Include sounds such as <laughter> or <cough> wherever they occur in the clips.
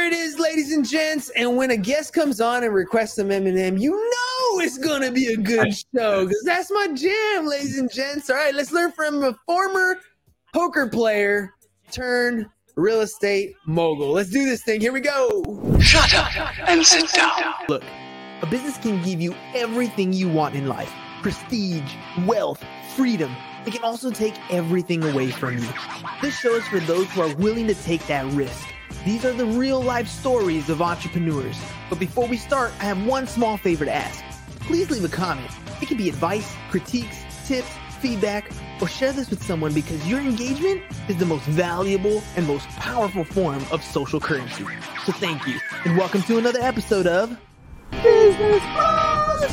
There it is, ladies and gents. And when a guest comes on and requests some Eminem, you know it's gonna be a good show because that's my jam, ladies and gents. All right, let's learn from a former poker player turned real estate mogul. Let's do this thing. Here we go. Shut up and sit down. Look, a business can give you everything you want in life prestige, wealth, freedom. It can also take everything away from you. This show is for those who are willing to take that risk. These are the real life stories of entrepreneurs. But before we start, I have one small favor to ask. Please leave a comment. It can be advice, critiques, tips, feedback, or share this with someone because your engagement is the most valuable and most powerful form of social currency. So thank you, and welcome to another episode of Business Bros.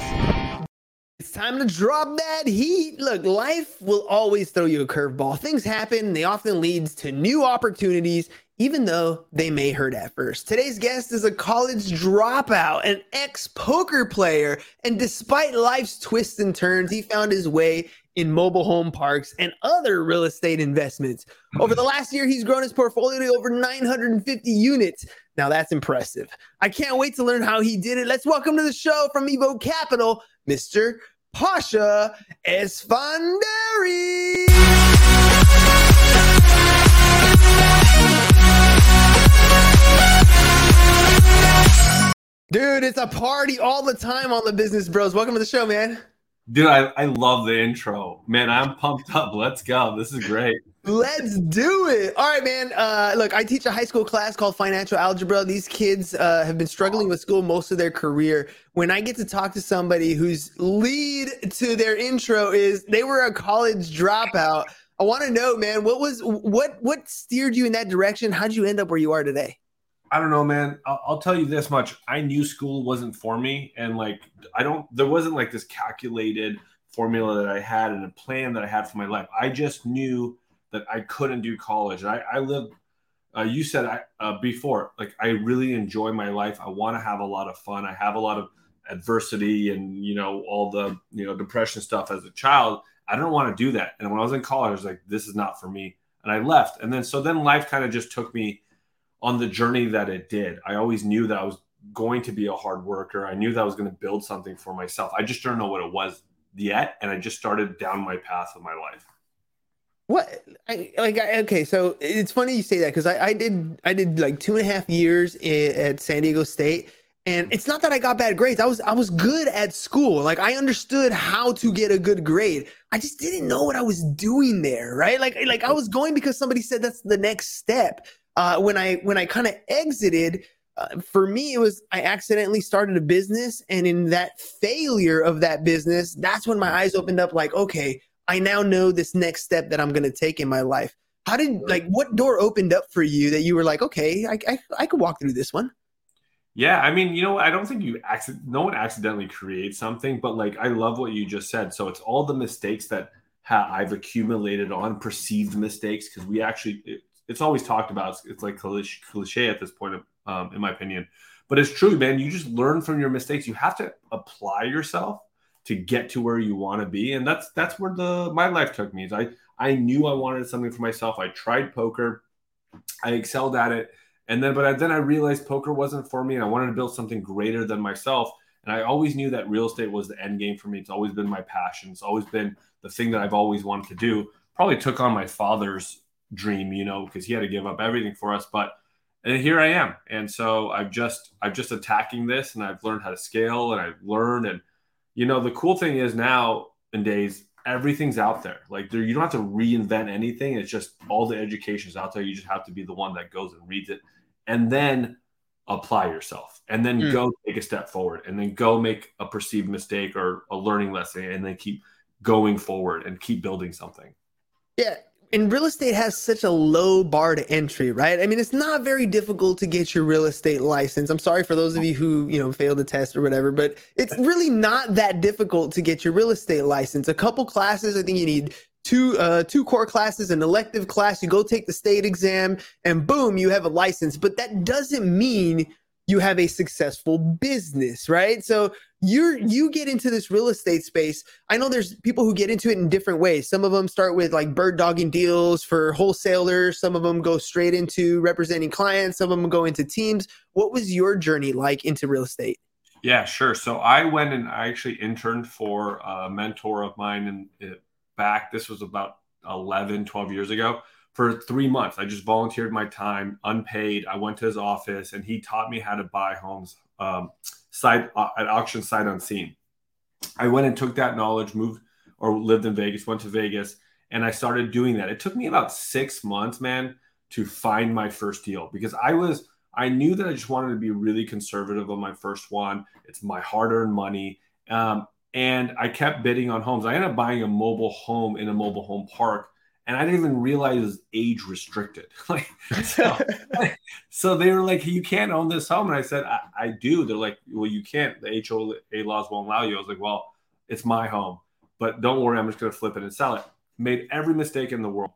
It's time to drop that heat. Look, life will always throw you a curveball. Things happen, they often leads to new opportunities, even though they may hurt at first. Today's guest is a college dropout, an ex-poker player, and despite life's twists and turns, he found his way in mobile home parks and other real estate investments. Over the last year, he's grown his portfolio to over 950 units. Now that's impressive. I can't wait to learn how he did it. Let's welcome to the show from Evoke Capital, Mr. Pasha Esfandiari. Dude, it's a party all the time on the Business Bros. Welcome to the show, man. Dude, I, I love the intro. Man, I'm pumped up. Let's go. This is great. Let's do it. All right, man. Uh, look, I teach a high school class called financial algebra. These kids uh, have been struggling with school most of their career. When I get to talk to somebody whose lead to their intro is they were a college dropout, I want to know, man, what was what what steered you in that direction? How'd you end up where you are today? I don't know, man. I'll, I'll, tell you this much: I knew school wasn't for me, and like I don't. There wasn't like this calculated formula that I had and a plan that I had for my life. I just knew that I couldn't do college. I, I lived. Uh, you said I, uh, before, like I really enjoy my life. I want to have a lot of fun. I have a lot of adversity and you know all the you know depression stuff as a child. I don't want to do that. And when I was in college, I was like, this is not for me, and I left. And then so then life kind of just took me on the journey that it did. I always knew that I was going to be a hard worker. I knew that I was going to build something for myself. I just don't know what it was yet, and I just started down my path of my life. What I, like? I, okay, so it's funny you say that because I, I did I did like two and a half years at San Diego State, and it's not that I got bad grades. I was I was good at school. Like I understood how to get a good grade. I just didn't know what I was doing there, right? Like like I was going because somebody said that's the next step uh, when I when I kind of exited, uh, for me it was I accidentally started a business, and in that failure of that business, that's when my eyes opened up. Like, okay, I now know this next step that I'm going to take in my life. How did like what door opened up for you that you were like, okay, I I, I could walk through this one. Yeah, I mean, you know, I don't think you accident. No one accidentally creates something, but like I love what you just said. So it's all the mistakes that ha- I've accumulated on perceived mistakes because we actually it's always talked about. It's, it's like cliche at this point, um, in my opinion. But it's true, man. You just learn from your mistakes. You have to apply yourself to get to where you want to be, and that's that's where the my life took me. Is I I knew I wanted something for myself. I tried poker, I excelled at it, and then but I, then I realized poker wasn't for me, and I wanted to build something greater than myself. And I always knew that real estate was the end game for me. It's always been my passion. It's always been the thing that I've always wanted to do. Probably took on my father's dream, you know, because he had to give up everything for us. But and here I am, and so I've just I'm just attacking this, and I've learned how to scale, and I've learned, and you know, the cool thing is now in days everything's out there. Like there, you don't have to reinvent anything. It's just all the education's out there. You just have to be the one that goes and reads it, and then apply yourself, and then mm. go take a step forward, and then go make a perceived mistake or a learning lesson, and then keep going forward and keep building something. Yeah, and real estate has such a low bar to entry, right? I mean, it's not very difficult to get your real estate license. I'm sorry for those of you who, you know, failed the test or whatever, but it's really not that difficult to get your real estate license. A couple classes, I think you need two uh, two core classes, an elective class, you go take the state exam and boom, you have a license. But that doesn't mean you have a successful business, right? So you're you get into this real estate space. I know there's people who get into it in different ways. Some of them start with like bird dogging deals for wholesalers. Some of them go straight into representing clients. Some of them go into teams. What was your journey like into real estate? Yeah, sure. So I went and I actually interned for a mentor of mine and back. This was about 11, 12 years ago for three months. I just volunteered my time, unpaid. I went to his office and he taught me how to buy homes um, side uh, at auction sight unseen. I went and took that knowledge, moved or lived in Vegas, went to Vegas, and I started doing that. It took me about six months, man, to find my first deal because I was I knew that I just wanted to be really conservative on my first one. It's my hard-earned money. Um, and I kept bidding on homes. I ended up buying a mobile home in a mobile home park and I didn't even realize it was age restricted. <laughs> like, so, <laughs> <laughs> so, they were like, "You can't own this home," and I said, I, "I, do." They're like, "Well, you can't. The HOA laws won't allow you." I was like, "Well, it's my home, but don't worry, I'm just going to flip it and sell it." Made every mistake in the world.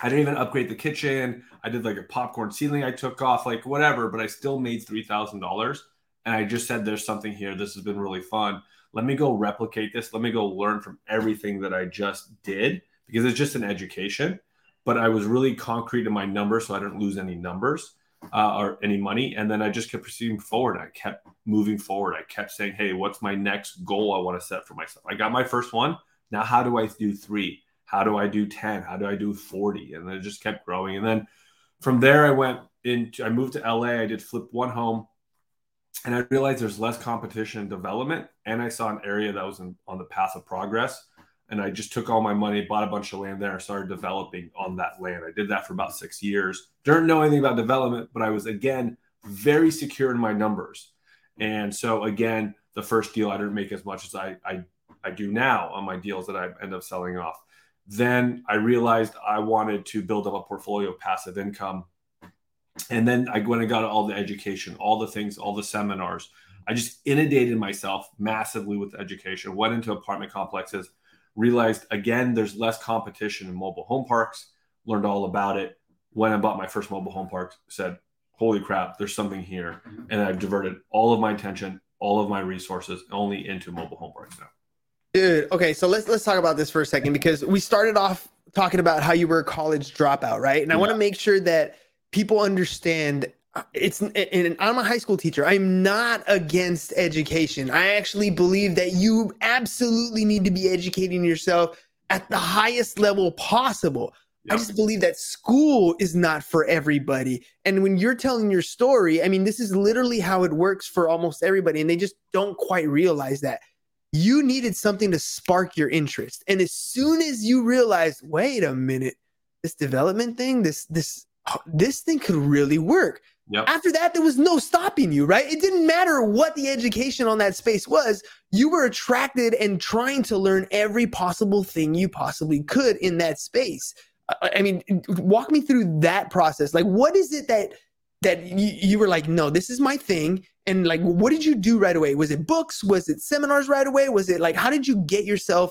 I didn't even upgrade the kitchen. I did like a popcorn ceiling I took off, like whatever, but I still made three thousand dollars. And I just said, "There's something here. This has been really fun. Let me go replicate this. Let me go learn from everything that I just did." Because it's just an education. But I was really concrete in my numbers, so I didn't lose any numbers uh, or any money. And then I just kept proceeding forward. I kept moving forward. I kept saying, "Hey, what's my next goal I want to set for myself?" I got my first one. Now, how do I do three? How do I do ten? How do I do forty? And then it just kept growing. And then from there, I went into. I moved to LA. I did flip one home and I realized there's less competition and development. And I saw an area that was in, on the path of progress and I just took all my money, bought a bunch of land there, started developing on that land. I did that for about six years. Didn't know anything about development, but I was again very secure in my numbers. And so again, the first deal I didn't make as much as I I, I do now on my deals that I end up selling off. Then I realized I wanted to build up a portfolio of passive income. And then I went and got all the education, all the things, all the seminars. I just inundated myself massively with education, went into apartment complexes realized again there's less competition in mobile home parks. Learned all about it. When i bought my first mobile home park said holy crap there's something here. Mm-hmm. And i've diverted all of my attention all of my resources only into mobile home parks now. Dude okay so let's let's talk about this for a second because we started off talking about how you were a college dropout right? And i want to make sure that people understand it's and I'm a high school teacher. I'm not against education. I actually believe that you absolutely need to be educating yourself at the highest level possible. I just believe that school is not for everybody. And when you're telling your story, I mean, this is literally how it works for almost everybody. And they just don't quite realize that. You needed something to spark your interest. And as soon as you realize, wait a minute, this development thing, this, this, this thing could really work Yep. After that, there was no stopping you, right? It didn't matter what the education on that space was. You were attracted and trying to learn every possible thing you possibly could in that space. I mean, walk me through that process. Like, what is it that that you, you were like, no, this is my thing? And like, what did you do right away? Was it books? Was it seminars right away? Was it like, how did you get yourself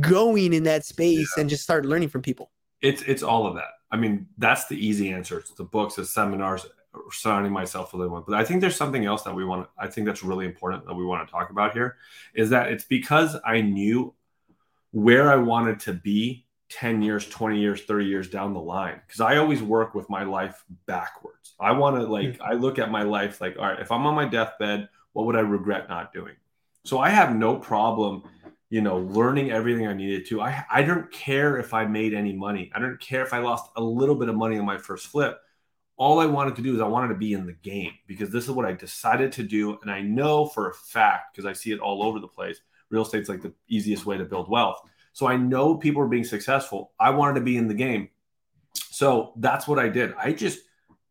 going in that space yeah. and just start learning from people? It's it's all of that. I mean, that's the easy answer. It's the books, the seminars, surrounding myself with one. But I think there's something else that we want. I think that's really important that we want to talk about here, is that it's because I knew where I wanted to be 10 years, 20 years, 30 years down the line. Because I always work with my life backwards. I want to like hmm. I look at my life like, all right, if I'm on my deathbed, what would I regret not doing? So I have no problem you know, learning everything I needed to. I I don't care if I made any money. I don't care if I lost a little bit of money on my first flip all I wanted to do is I wanted to be in the game because this is what I decided to do. And I know for a fact, because I see it all over the place, real estate's like the easiest way to build wealth. So I know people are being successful. I wanted to be in the game. So that's what I did. I just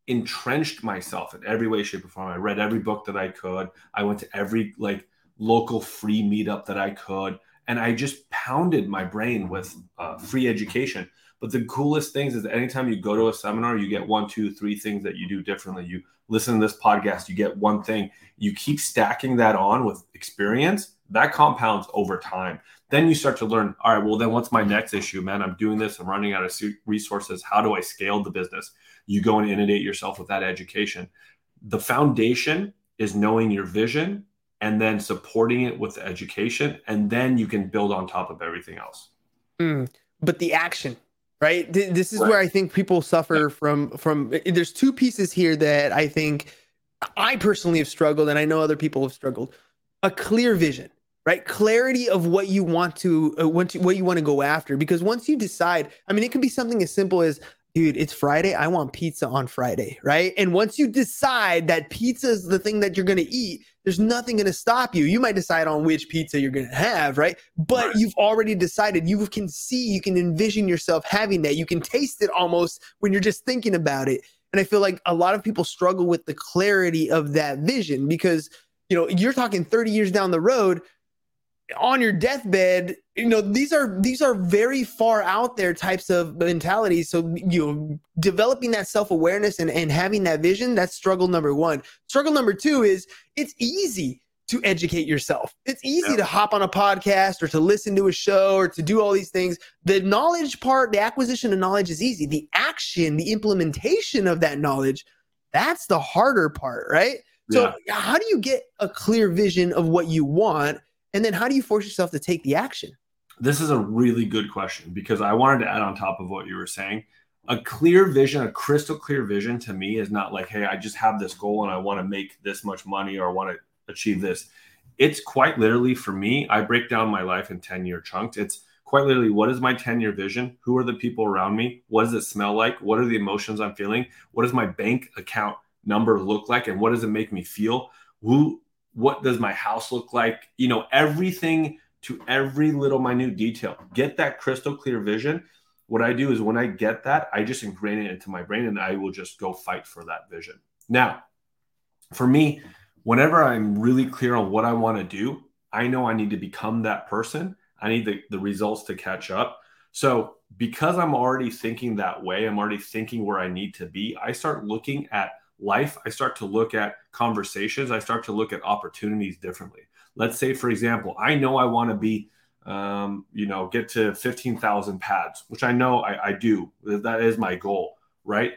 entrenched myself in every way, shape, or form. I read every book that I could. I went to every like local free meetup that I could. And I just pounded my brain with uh, free education but the coolest things is that anytime you go to a seminar, you get one, two, three things that you do differently. You listen to this podcast, you get one thing. You keep stacking that on with experience, that compounds over time. Then you start to learn, all right, well, then what's my next issue, man? I'm doing this, I'm running out of resources. How do I scale the business? You go and inundate yourself with that education. the foundation is knowing your vision and then supporting it with education and then you can build on top of everything else mm, but the action right this is right. where i think people suffer from from there's two pieces here that i think i personally have struggled and i know other people have struggled a clear vision right clarity of what you want to uh, what, to, what you want to go after because once you decide i mean it could be something as simple as dude, it's Friday. I want pizza on Friday, right? And once you decide that pizza is the thing that you're going to eat, there's nothing going to stop you. You might decide on which pizza you're going to have, right? But right. you've already decided. You can see, you can envision yourself having that. You can taste it almost when you're just thinking about it. And I feel like a lot of people struggle with the clarity of that vision because, you know, you're talking 30 years down the road on your deathbed you know these are these are very far out there types of mentalities so you know developing that self-awareness and, and having that vision that's struggle number one. Struggle number two is it's easy to educate yourself. It's easy yeah. to hop on a podcast or to listen to a show or to do all these things. The knowledge part the acquisition of knowledge is easy. The action the implementation of that knowledge that's the harder part right? So yeah. how do you get a clear vision of what you want and then how do you force yourself to take the action? This is a really good question because I wanted to add on top of what you were saying. A clear vision, a crystal clear vision to me is not like, hey, I just have this goal and I want to make this much money or I want to achieve this. It's quite literally for me, I break down my life in 10 year chunks. It's quite literally what is my 10 year vision? Who are the people around me? What does it smell like? What are the emotions I'm feeling? What does my bank account number look like? And what does it make me feel? Who what does my house look like? You know everything to every little minute detail. Get that crystal clear vision. What i do is when i get that i just ingrain it into my brain and i will just go fight for that vision. Now for me whenever i'm really clear on what i want to do i know i need to become that person. I need the, the results to catch up. So because i'm already thinking that way i'm already thinking where i need to be i start looking at life, I start to look at conversations, I start to look at opportunities differently. Let's say, for example, I know I want to be, um, you know, get to 15,000 pads, which I know I, I do. That is my goal, right?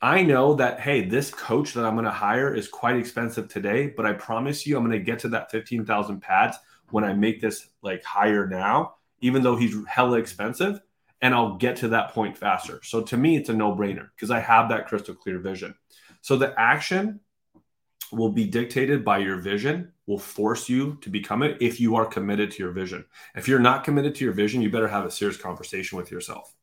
I know that, hey, this coach that I'm going to hire is quite expensive today, but I promise you I'm going to get to that 15,000 pads when I make this like higher now, even though he's hella expensive, and I'll get to that point faster. So to me, it's a no brainer because I have that crystal clear vision. So the action will be dictated by your vision, will force you to become it if you are committed to your vision. If you're not committed to your vision, you better have a serious conversation with yourself.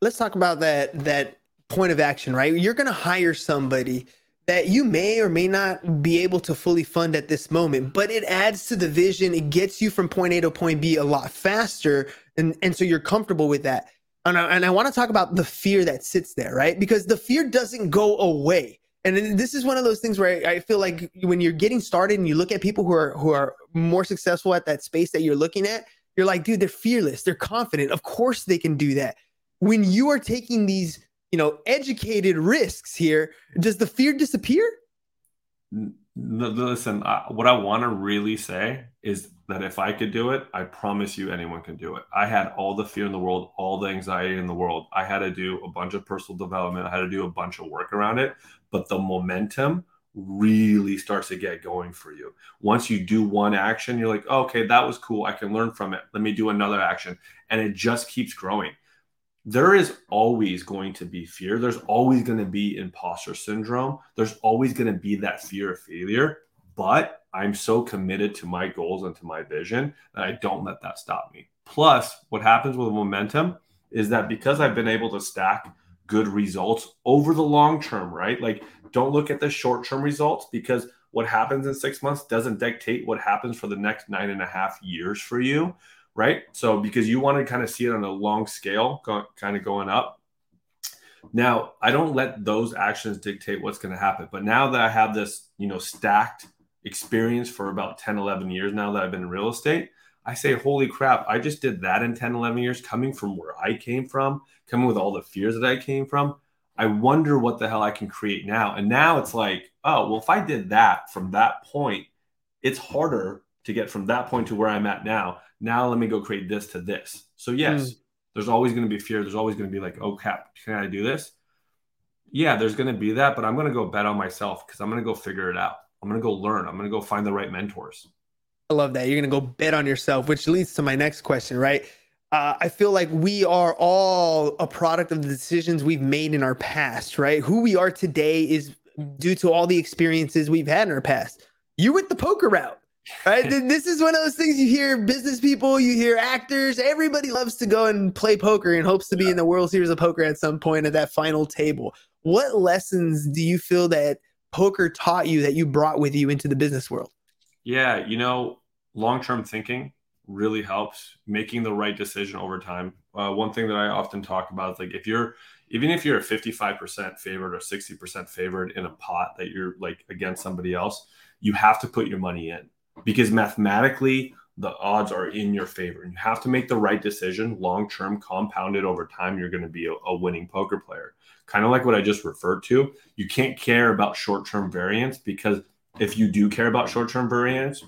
Let's talk about that that point of action, right? You're going to hire somebody that you may or may not be able to fully fund at this moment, but it adds to the vision. It gets you from point A to point B a lot faster. And, and so you're comfortable with that. And I, and I want to talk about the fear that sits there, right? Because the fear doesn't go away and this is one of those things where I feel like when you're getting started and you look at people who are who are more successful at that space that you're looking at, you're like, dude, they're fearless, they're confident. Of course they can do that. When you are taking these, you know, educated risks here, does the fear disappear? Listen, what I want to really say is that if I could do it, I promise you anyone can do it. I had all the fear in the world, all the anxiety in the world. I had to do a bunch of personal development. I had to do a bunch of work around it, but the momentum really starts to get going for you. Once you do one action, you're like, oh, okay, that was cool. I can learn from it. Let me do another action. And it just keeps growing. There is always going to be fear. There's always going to be imposter syndrome. There's always going to be that fear of failure. But I'm so committed to my goals and to my vision that I don't let that stop me. Plus, what happens with momentum is that because I've been able to stack good results over the long term, right? Like, don't look at the short term results because what happens in six months doesn't dictate what happens for the next nine and a half years for you, right? So, because you want to kind of see it on a long scale, kind of going up. Now, I don't let those actions dictate what's going to happen. But now that I have this, you know, stacked experience for about 10, 11 years now that I've been in real estate, I say, holy crap, I just did that in 10, 11 years, coming from where I came from, coming with all the fears that I came from. I wonder what the hell I can create now. And now it's like, oh, well, if I did that from that point, it's harder to get from that point to where I'm at now. Now let me go create this to this. So, yes, mm. there's always going to be fear. There's always going to be like, oh, cap, can I do this? Yeah, there's going to be that, but I'm going to go bet on myself because I'm going to go figure it out. I'm going to go learn. I'm going to go find the right mentors. I love that. You're going to go bet on yourself, which leads to my next question, right? Uh, I feel like we are all a product of the decisions we've made in our past, right? Who we are today is due to all the experiences we've had in our past. You went the poker route, right? <laughs> this is one of those things you hear business people, you hear actors, everybody loves to go and play poker and hopes to be in the World Series of Poker at some point at that final table. What lessons do you feel that poker taught you that you brought with you into the business world? Yeah, you know, long term thinking really helps making the right decision over time. Uh, one thing that I often talk about is like if you're even if you're a 55% favorite or 60% favorite in a pot that you're like against somebody else, you have to put your money in because mathematically the odds are in your favor. You have to make the right decision long term, compounded over time. You're going to be a, a winning poker player. Kind of like what I just referred to. You can't care about short term variance because if you do care about short term variance,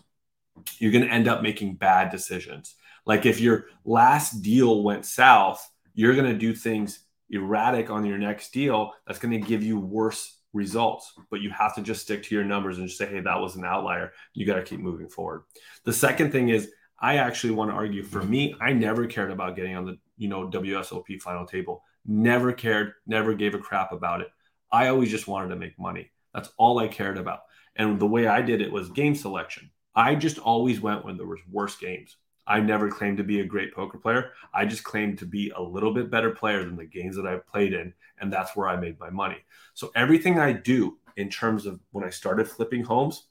you're going to end up making bad decisions. Like if your last deal went south, you're going to do things erratic on your next deal that's going to give you worse results. But you have to just stick to your numbers and just say, hey, that was an outlier. You got to keep moving forward. The second thing is, I actually want to argue for me, I never cared about getting on the you know WSOP final table. Never cared, never gave a crap about it. I always just wanted to make money. That's all I cared about. And the way I did it was game selection. I just always went when there was worse games. I never claimed to be a great poker player. I just claimed to be a little bit better player than the games that I've played in, and that's where I made my money. So everything I do in terms of when I started flipping homes,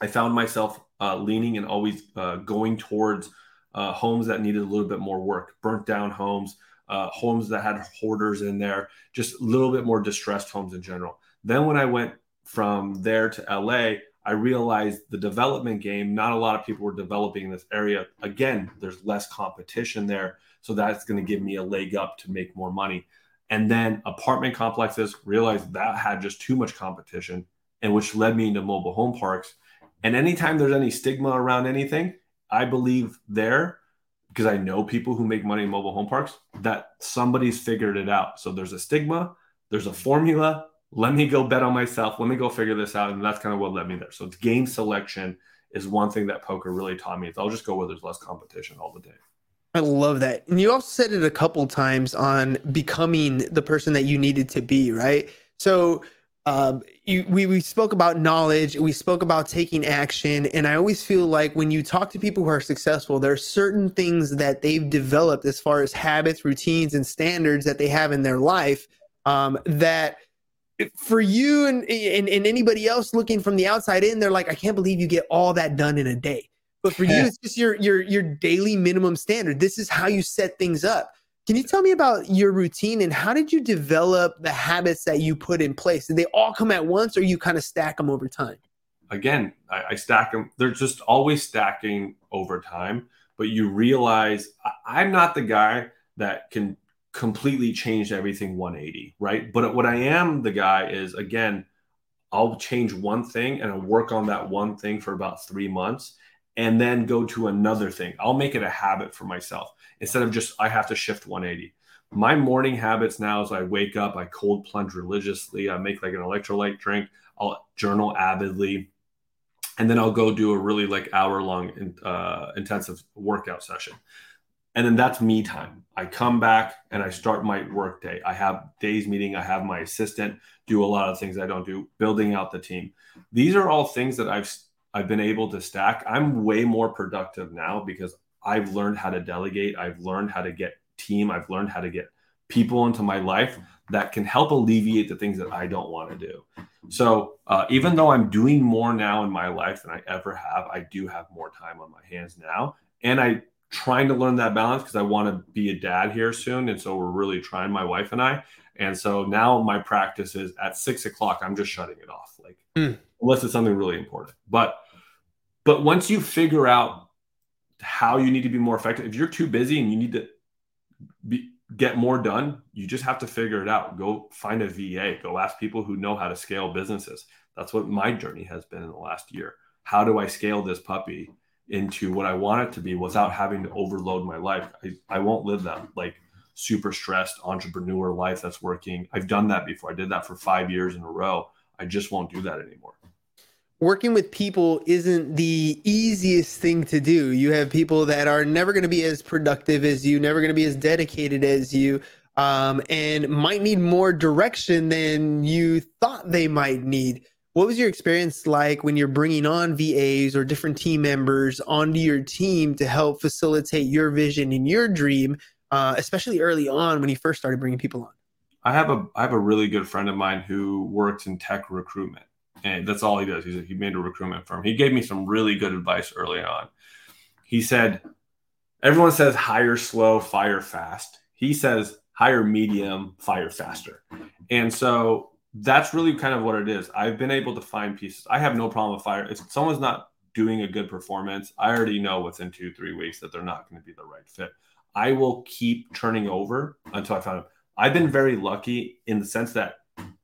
I found myself uh, leaning and always uh, going towards uh, homes that needed a little bit more work, burnt down homes, uh, homes that had hoarders in there, just a little bit more distressed homes in general. Then when I went from there to LA, I realized the development game, not a lot of people were developing in this area. Again, there's less competition there. So that's going to give me a leg up to make more money. And then apartment complexes realized that had just too much competition, and which led me into mobile home parks. And anytime there's any stigma around anything, I believe there, because I know people who make money in mobile home parks, that somebody's figured it out. So there's a stigma, there's a formula, let me go bet on myself. Let me go figure this out. And that's kind of what led me there. So game selection is one thing that poker really taught me. It's I'll just go where there's less competition all the day. I love that. And you also said it a couple times on becoming the person that you needed to be, right? So um, you, we, we spoke about knowledge, we spoke about taking action. And I always feel like when you talk to people who are successful, there are certain things that they've developed as far as habits, routines, and standards that they have in their life um, that – for you and, and, and anybody else looking from the outside in, they're like, I can't believe you get all that done in a day. But for you, it's just your your your daily minimum standard. This is how you set things up. Can you tell me about your routine and how did you develop the habits that you put in place? Did they all come at once, or you kind of stack them over time? Again, I, I stack them. They're just always stacking over time. But you realize I, I'm not the guy that can completely changed everything 180, right? But what I am the guy is again, I'll change one thing and I'll work on that one thing for about three months and then go to another thing. I'll make it a habit for myself instead of just I have to shift 180. My morning habits now is I wake up, I cold plunge religiously, I make like an electrolyte drink, I'll journal avidly, and then I'll go do a really like hour long uh, intensive workout session and then that's me time. I come back and I start my work day. I have days meeting. I have my assistant do a lot of things I don't do, building out the team. These are all things that I've I've been able to stack. I'm way more productive now because I've learned how to delegate. I've learned how to get team. I've learned how to get people into my life that can help alleviate the things that I don't want to do. So uh, even though I'm doing more now in my life than I ever have, I do have more time on my hands now, and I trying to learn that balance because I want to be a dad here soon. And so we're really trying, my wife and I. And so now my practice is at six o'clock, I'm just shutting it off. Like mm. unless it's something really important. But but once you figure out how you need to be more effective, if you're too busy and you need to be, get more done, you just have to figure it out. Go find a VA, go ask people who know how to scale businesses. That's what my journey has been in the last year. How do I scale this puppy into what I want it to be without having to overload my life. I, I won't live that like super stressed entrepreneur life that's working. I've done that before. I did that for five years in a row. I just won't do that anymore. Working with people isn't the easiest thing to do. You have people that are never going to be as productive as you, never going to be as dedicated as you, um, and might need more direction than you thought they might need. What was your experience like when you're bringing on VAs or different team members onto your team to help facilitate your vision and your dream, uh, especially early on when you first started bringing people on? I have a I have a really good friend of mine who works in tech recruitment, and that's all he does. He's a, he made a recruitment firm. He gave me some really good advice early on. He said, "Everyone says hire slow, fire fast." He says hire medium, fire faster, and so that's really kind of what it is. I've been able to find pieces. I have no problem with fire. If someone's not doing a good performance, I already know within two, three weeks that they're not going to be the right fit. I will keep turning over until I find them. I've been very lucky in the sense that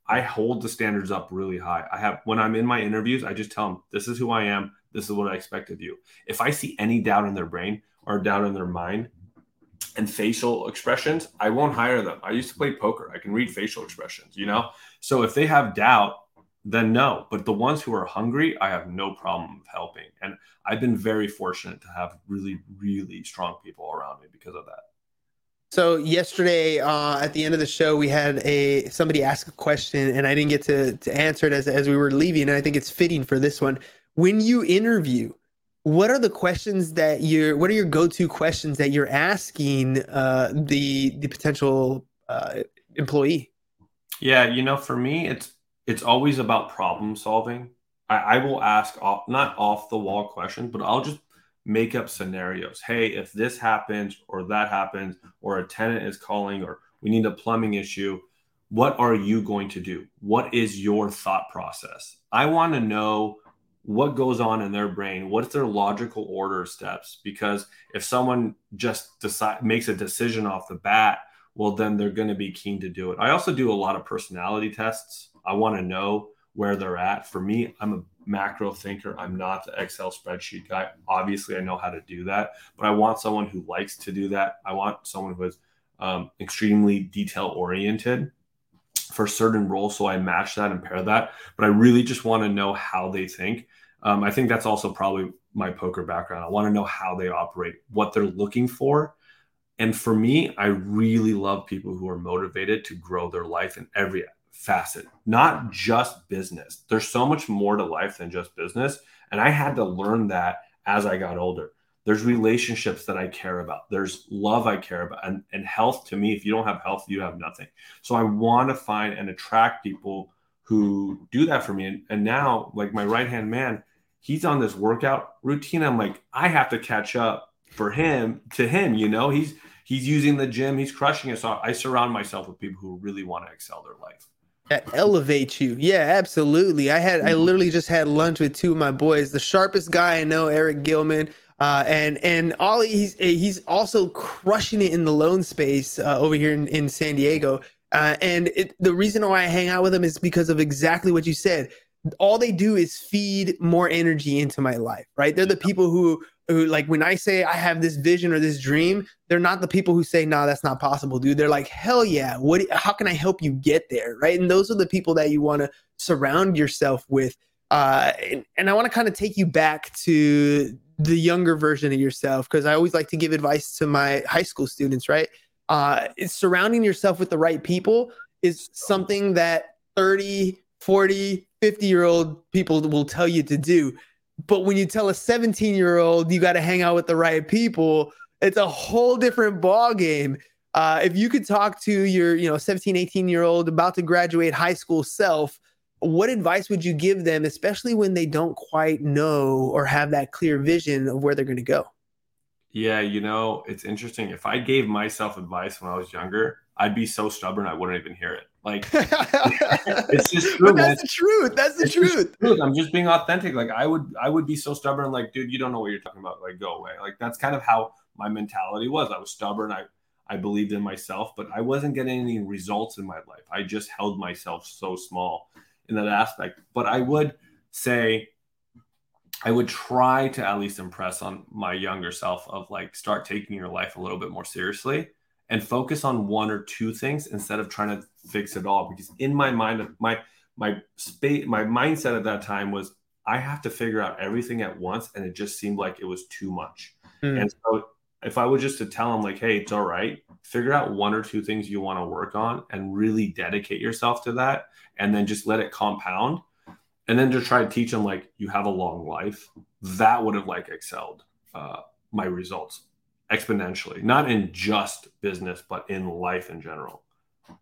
I hold the standards up really high. I have when I'm in my interviews, I just tell them this is who I am. This is what I expect of you. If I see any doubt in their brain or doubt in their mind, and facial expressions, I won't hire them. I used to play poker. I can read facial expressions, you know? So if they have doubt, then no. But the ones who are hungry, I have no problem helping. And I've been very fortunate to have really, really strong people around me because of that. So yesterday, uh, at the end of the show, we had a somebody ask a question, and I didn't get to to answer it as as we were leaving. And I think it's fitting for this one. When you interview, what are the questions that you're what are your go-to questions that you're asking uh, the the potential uh, employee? Yeah you know for me it's it's always about problem solving. I, I will ask off, not off the wall questions but i'll just make up scenarios. Hey if this happens or that happens or a tenant is calling or we need a plumbing issue what are you going to do? What is your thought process? I want to know what goes on in their brain what's their logical order steps? Because if someone just decide makes a decision off the bat well then they're going to be keen to do it. I also do a lot of personality tests. I want to know where they're at. For me i'm a macro thinker. I'm not the excel spreadsheet guy. Obviously i know how to do that but i want someone who likes to do that. I want someone who is um, extremely detail oriented for certain roles so i match that and pair that. But i really just want to know how they think um, I think that's also probably my poker background. I want to know how they operate, what they're looking for. And for me, I really love people who are motivated to grow their life in every facet, not just business. There's so much more to life than just business. And I had to learn that as I got older. There's relationships that I care about. There's love I care about. And, and health to me, if you don't have health, you have nothing. So I want to find and attract people who do that for me. And, and now, like my right hand man, he's on this workout routine. I'm like, I have to catch up for him to him, you know, he's he's using the gym, he's crushing it. So I surround myself with people who really want to excel their life. That elevates you. Yeah, absolutely. I had I mm-hmm. literally just had lunch with two of my boys. The sharpest guy I know, Eric Gilman. Uh, and and Ollie, he's he's also crushing it in the loan space uh, over here in, in San Diego. Uh, and it, the reason why I hang out with him is because of exactly what you said all they do is feed more energy into my life, right? They're the people who who like when I say I have this vision or this dream, they're not the people who say, "No, nah, that's not possible, dude." They're like, "Hell yeah! What? How can I help you get there?" Right? And those are the people that you want to surround yourself with. Uh, and, and I want to kind of take you back to the younger version of yourself because I always like to give advice to my high school students. Right? Uh, surrounding yourself with the right people is something that 30, 40, 50 year old people will tell you to do. But when you tell a 17 year old you got to hang out with the right people, it's a whole different ball game. Uh, if you could talk to your, you know, 17, 18 year old about to graduate high school self, what advice would you give them, especially when they don't quite know or have that clear vision of where they're going to go? Yeah, you know, it's interesting. If I gave myself advice when I was younger, I'd be so stubborn I wouldn't even hear it. Like <laughs> it's just true. that's the truth. That's the it's truth. truth. I'm just being authentic. Like I would I would be so stubborn, like, dude, you don't know what you're talking about. Like, go away. Like that's kind of how my mentality was. I was stubborn. I I believed in myself, but I wasn't getting any results in my life. I just held myself so small in that aspect. But I would say I would try to at least impress on my younger self of like start taking your life a little bit more seriously and focus on one or two things instead of trying to fix it all. Because in my mind, my my space, my mindset at that time was I have to figure out everything at once, and it just seemed like it was too much. Mm. And so, if I was just to tell them like, "Hey, it's all right," figure out one or two things you want to work on, and really dedicate yourself to that, and then just let it compound, and then just try to teach them like you have a long life. That would have like excelled uh, my results exponentially, not in just business, but in life in general.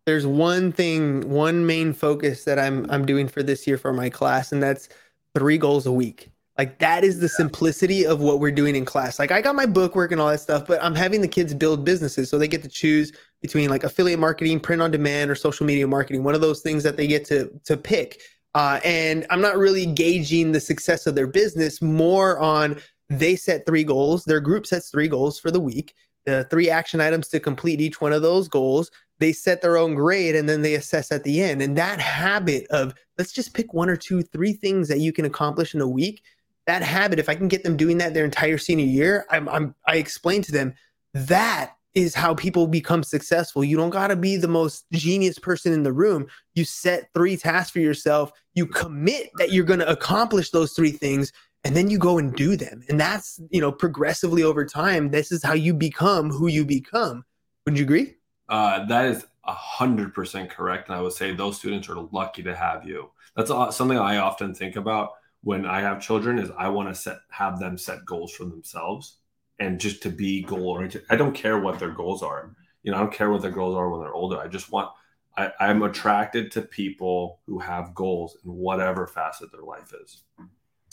There's one thing, one main focus that I'm I'm doing for this year for my class, and that's three goals a week. Like that is the simplicity of what we're doing in class. Like I got my book work and all that stuff, but I'm having the kids build businesses so they get to choose between like affiliate marketing, print on demand, or social media marketing. One of those things that they get to to pick. Uh, and I'm not really gauging the success of their business more on they set three goals. Their group sets three goals for the week, the three action items to complete each one of those goals. They set their own grade and then they assess at the end. And that habit of let's just pick one or two, three things that you can accomplish in a week. That habit, if I can get them doing that their entire senior year, I'm, I'm I explain to them that is how people become successful. You don't got to be the most genius person in the room. You set three tasks for yourself. You commit that you're going to accomplish those three things and then you go and do them. And that's you know progressively over time this is how you become who you become. Would you agree? Uh, that is a hundred percent correct. And i would say those students are lucky to have you. That's something i often think about when i have children is i want to set have them set goals for themselves and just to be goal oriented. I don't care what their goals are. You know i don't care what their goals are when they're older. I just want I, i'm attracted to people who have goals in whatever facet their life is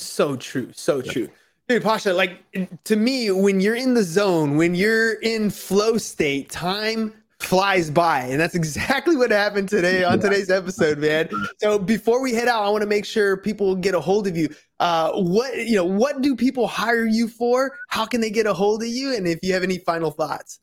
so true. So true. Dude, Pasha, like to me, when you're in the zone, when you're in flow state, time flies by. And that's <laughs> exactly what happened today on today's episode, man. So before we head out, I want to make sure people get a hold of you. Uh, what you know, what do people hire you for? How can they get a hold of you? And if you have any final thoughts.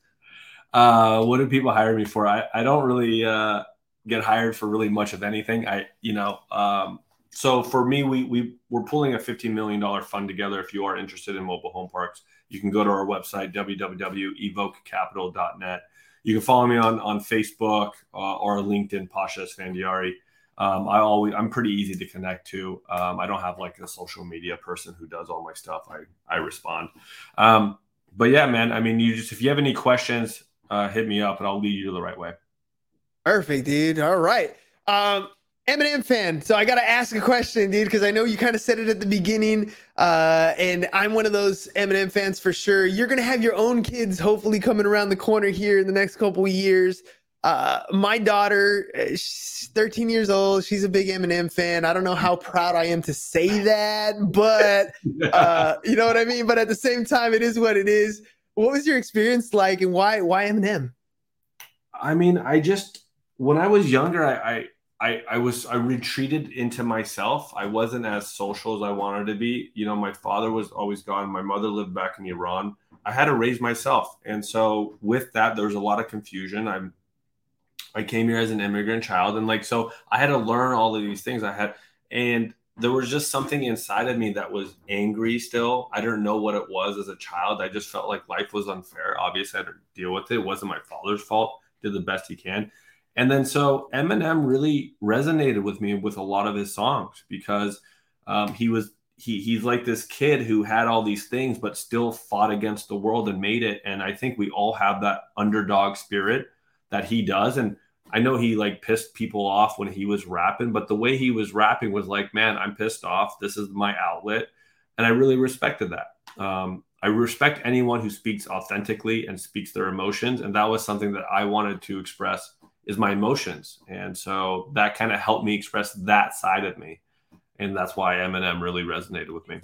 Uh, what do people hire me for? I, I don't really uh, get hired for really much of anything. I, you know, um, so for me, we we we're pulling a $15 million fund together. If you are interested in mobile home parks, you can go to our website www.evokecapital.net. You can follow me on on Facebook uh, or LinkedIn, Pasha Esfandiari. Um, I always I'm pretty easy to connect to. Um, I don't have like a social media person who does all my stuff. I I respond. Um, but yeah, man. I mean, you just if you have any questions, uh, hit me up and I'll lead you the right way. Perfect, dude. All right. Um, Eminem fan. So I got to ask a question, dude, because I know you kind of said it at the beginning. Uh, and I'm one of those Eminem fans for sure. You're going to have your own kids hopefully coming around the corner here in the next couple years. Uh, my daughter, uh, she's 13 years old. She's a big Eminem fan. I don't know how proud I am to say that, but <laughs> uh, you know what I mean? But at the same time, it is what it is. What was your experience like and why, why Eminem? I mean, I just, when I was younger, I, I I, I was I retreated into myself. I wasn't as social as I wanted to be. You know, my father was always gone. My mother lived back in Iran. I had to raise myself, and so with that, there was a lot of confusion. I'm I came here as an immigrant child, and like so, I had to learn all of these things. I had, and there was just something inside of me that was angry. Still, I didn't know what it was as a child. I just felt like life was unfair. Obviously, I had to deal with it. It wasn't my father's fault. Did the best he can and then so Eminem really resonated with me with a lot of his songs because um, he was he he's like this kid who had all these things but still fought against the world and made it. And I think we all have that underdog spirit that he does. And I know he like pissed people off when he was rapping, but the way he was rapping was like, man, I'm pissed off. This is my outlet. And I really respected that. Um, I respect anyone who speaks authentically and speaks their emotions. And that was something that I wanted to express is my emotions. And so that kind of helped me express that side of me. And that's why Eminem really resonated with me.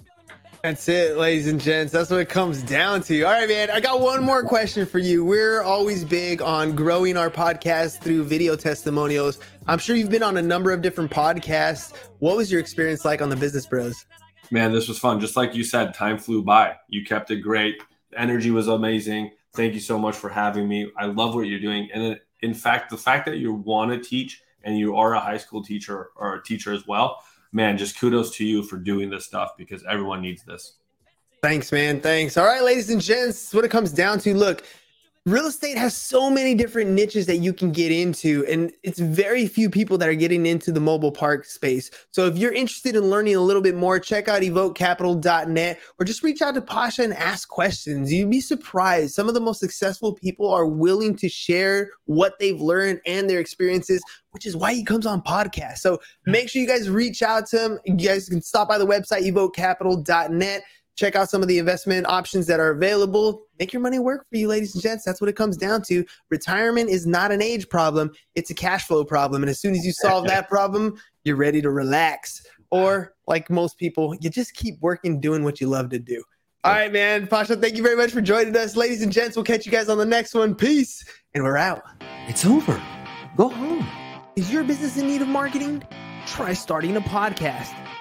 That's it, ladies and gents. That's what it comes down to. All right, man. I got one more question for you. We're always big on growing our podcast through video testimonials. I'm sure you've been on a number of different podcasts. What was your experience like on the Business Bros? Man, this was fun. Just like you said, time flew by. You kept it great. The energy was amazing. Thank you so much for having me. I love what you're doing. And in fact, the fact that you want to teach and you are a high school teacher or a teacher as well, man, just kudos to you for doing this stuff because everyone needs this. Thanks, man. Thanks. All right, ladies and gents, what it comes down to, look, real estate has so many different niches that you can get into and it's very few people that are getting into the mobile park space. So if you're interested in learning a little bit more check out evokecapital.net or just reach out to pasha and ask questions. You'd be surprised. Some of the most successful people are willing to share what they've learned and their experiences which is why he comes on podcast. So hmm. make sure you guys reach out to him. You guys can stop by the website evokecapital.net check out some of the investment options that are available. Make your money work for you, ladies and gents. That's what it comes down to. Retirement is not an age problem, it's a cash flow problem. And as soon as you solve that <laughs> problem, you're ready to relax. Or, like most people, you just keep working, doing what you love to do. All right, man. Pasha, thank you very much for joining us. Ladies and gents, we'll catch you guys on the next one. Peace. And we're out. It's over. Go home. Is your business in need of marketing? Try starting a podcast